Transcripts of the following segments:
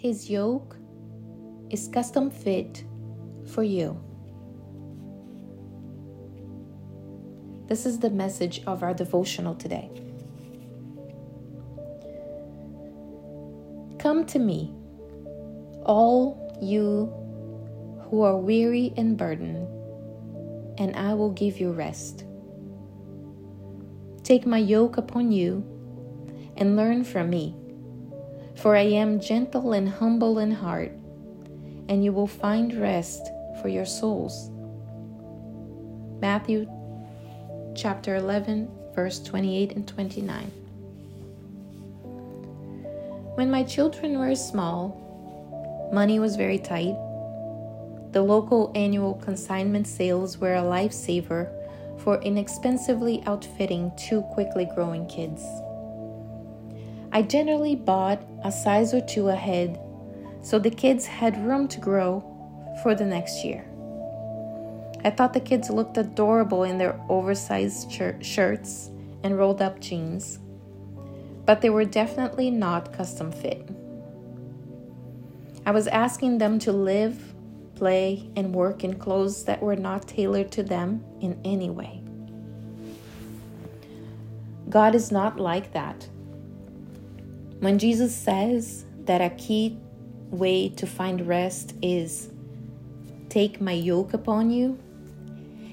His yoke is custom fit for you. This is the message of our devotional today. Come to me, all you who are weary and burdened, and I will give you rest. Take my yoke upon you and learn from me, for I am gentle and humble in heart, and you will find rest for your souls. Matthew chapter 11, verse 28 and 29. When my children were small, money was very tight. The local annual consignment sales were a lifesaver for inexpensively outfitting two quickly growing kids. I generally bought a size or two ahead so the kids had room to grow for the next year. I thought the kids looked adorable in their oversized shirts and rolled up jeans, but they were definitely not custom fit. I was asking them to live, play, and work in clothes that were not tailored to them in any way. God is not like that. When Jesus says that a key way to find rest is take my yoke upon you,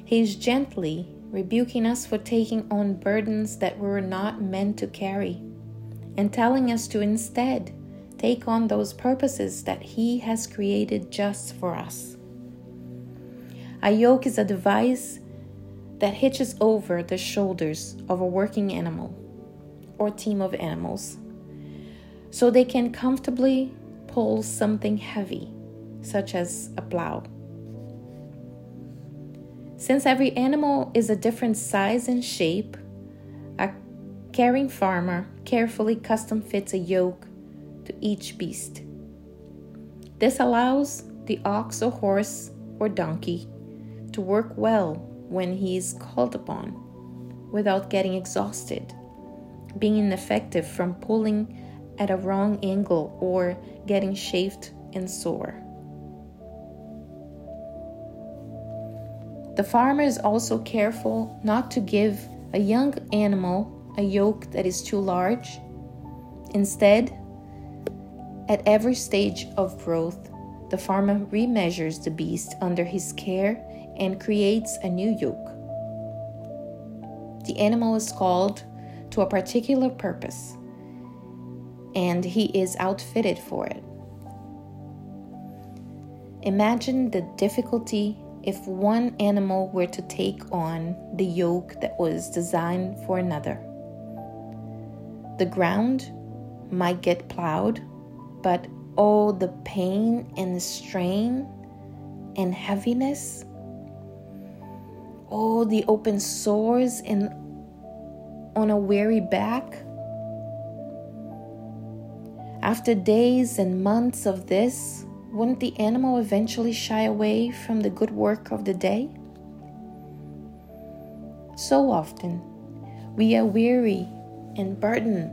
he is gently rebuking us for taking on burdens that we were not meant to carry and telling us to instead take on those purposes that He has created just for us. A yoke is a device that hitches over the shoulders of a working animal or team of animals so they can comfortably pull something heavy, such as a plow. Since every animal is a different size and shape, a caring farmer carefully custom fits a yoke to each beast. This allows the ox or horse or donkey to work well when he is called upon without getting exhausted, being ineffective from pulling at a wrong angle or getting chafed and sore. The farmer is also careful not to give a young animal a yoke that is too large. Instead, at every stage of growth, the farmer remeasures the beast under his care and creates a new yoke. The animal is called to a particular purpose, and he is outfitted for it. Imagine the difficulty if one animal were to take on the yoke that was designed for another. The ground might get plowed, but oh, the pain and strain and heaviness. Oh, the open sores and on a weary back. After days and months of this, wouldn't the animal eventually shy away from the good work of the day? So often, we are weary and burdened,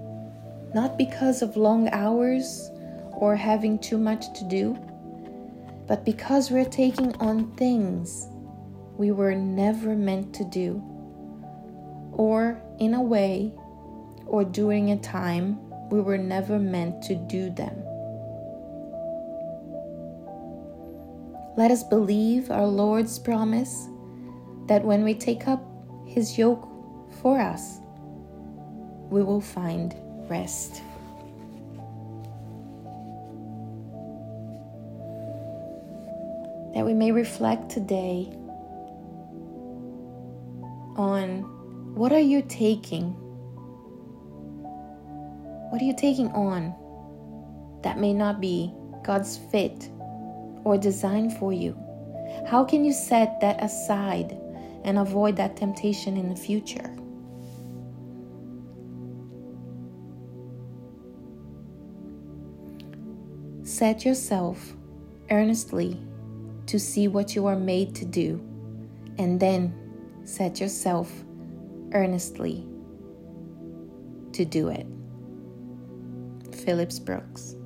not because of long hours or having too much to do, but because we're taking on things we were never meant to do, or in a way, or during a time we were never meant to do them. Let us believe our Lord's promise that when we take up His yoke for us, we will find rest. That we may reflect today on what are you taking? What are you taking on that may not be God's fit or design for you? How can you set that aside and avoid that temptation in the future? Set yourself earnestly to see what you are made to do, and then set yourself earnestly to do it. Phillips Brooks.